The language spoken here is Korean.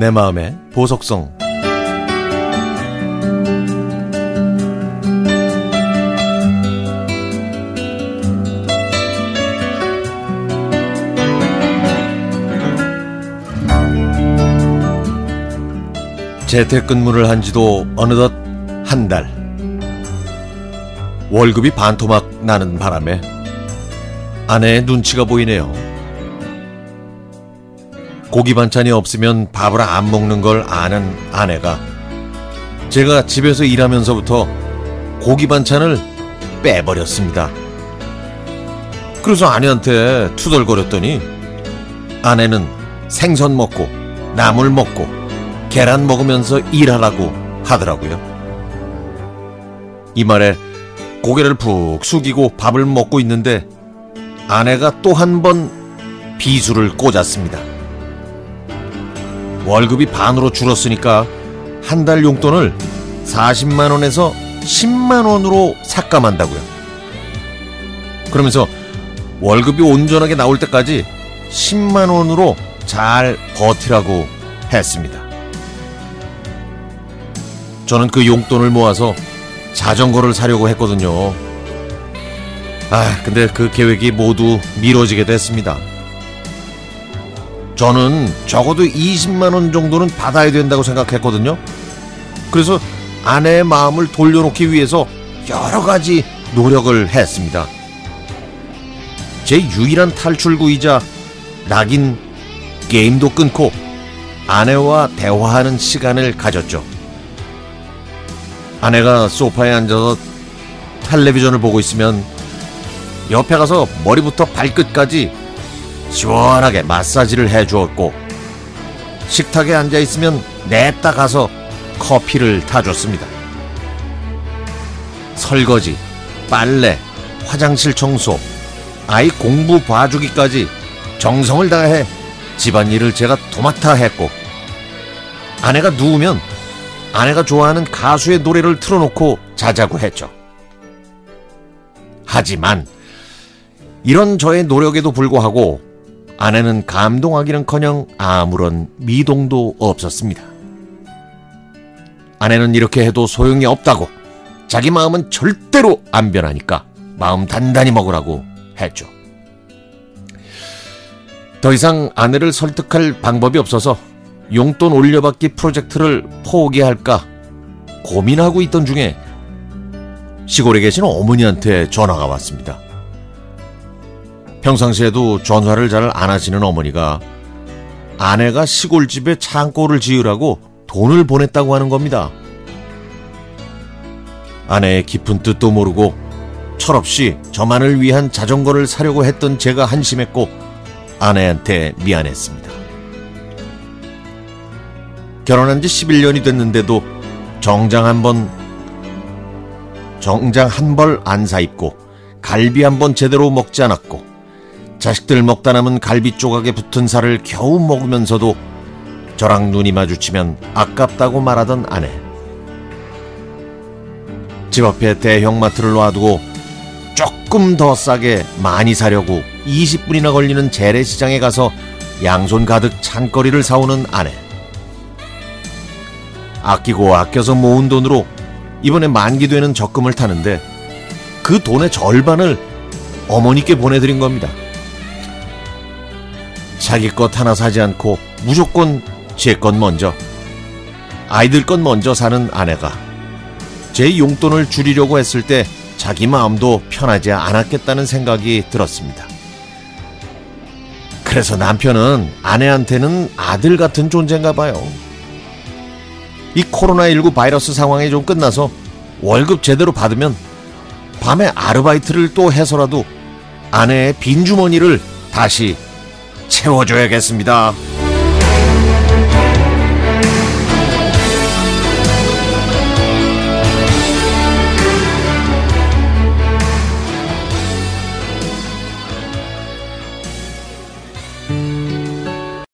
내 마음의 보석성 재택근무를 한 지도 어느덧 한 달. 월급이 반토막 나는 바람에 아내의 눈치가 보이네요. 고기 반찬이 없으면 밥을 안 먹는 걸 아는 아내가 제가 집에서 일하면서부터 고기 반찬을 빼버렸습니다. 그래서 아내한테 투덜거렸더니 아내는 생선 먹고 나물 먹고 계란 먹으면서 일하라고 하더라고요. 이 말에 고개를 푹 숙이고 밥을 먹고 있는데 아내가 또 한 번 비수를 꽂았습니다. 월급이 반으로 줄었으니까 한 달 용돈을 40만 원에서 10만 원으로 삭감한다고요. 그러면서 월급이 온전하게 나올 때까지 10만 원으로 잘 버티라고 했습니다. 저는 그 용돈을 모아서 자전거를 사려고 했거든요. 아, 근데 그 계획이 모두 미뤄지게 됐습니다. 저는 적어도 20만 원 정도는 받아야 된다고 생각했거든요. 그래서 아내의 마음을 돌려놓기 위해서 여러 가지 노력을 했습니다. 제 유일한 탈출구이자 낙인 게임도 끊고 아내와 대화하는 시간을 가졌죠. 아내가 소파에 앉아서 텔레비전을 보고 있으면 옆에 가서 머리부터 발끝까지 시원하게 마사지를 해주었고 식탁에 앉아 있으면 냈다 가서 커피를 타줬습니다. 설거지, 빨래, 화장실 청소, 아이 공부 봐주기까지 정성을 다해 집안일을 제가 도맡아 했고 아내가 누우면 아내가 좋아하는 가수의 노래를 틀어놓고 자자고 했죠. 하지만 이런 저의 노력에도 불구하고 아내는 감동하기는커녕 아무런 미동도 없었습니다. 아내는 이렇게 해도 소용이 없다고 자기 마음은 절대로 안 변하니까 마음 단단히 먹으라고 했죠. 더 이상 아내를 설득할 방법이 없어서 용돈 올려받기 프로젝트를 포기할까 고민하고 있던 중에 시골에 계신 어머니한테 전화가 왔습니다. 평상시에도 전화를 잘 안 하시는 어머니가 아내가 시골집에 창고를 지으라고 돈을 보냈다고 하는 겁니다. 아내의 깊은 뜻도 모르고 철없이 저만을 위한 자전거를 사려고 했던 제가 한심했고 아내한테 미안했습니다. 결혼한 지 11년이 됐는데도 정장 한 번, 정장 한 벌 안 사입고 갈비 한 번 제대로 먹지 않았고 자식들 먹다 남은 갈비 조각에 붙은 살을 겨우 먹으면서도 저랑 눈이 마주치면 아깝다고 말하던 아내. 집 앞에 대형마트를 놔두고 조금 더 싸게 많이 사려고 20분이나 걸리는 재래시장에 가서 양손 가득 찬거리를 사오는 아내. 아끼고 아껴서 모은 돈으로 이번에 만기되는 적금을 타는데 그 돈의 절반을 어머니께 보내드린 겁니다. 자기 것 하나 사지 않고 무조건 제 것 먼저, 아이들 것 먼저 사는 아내가 제 용돈을 줄이려고 했을 때 자기 마음도 편하지 않았겠다는 생각이 들었습니다. 그래서 남편은 아내한테는 아들 같은 존재인가 봐요. 이 코로나19 바이러스 상황이 좀 끝나서 월급 제대로 받으면 밤에 아르바이트를 또 해서라도 아내의 빈 주머니를 다시 채워줘야겠습니다.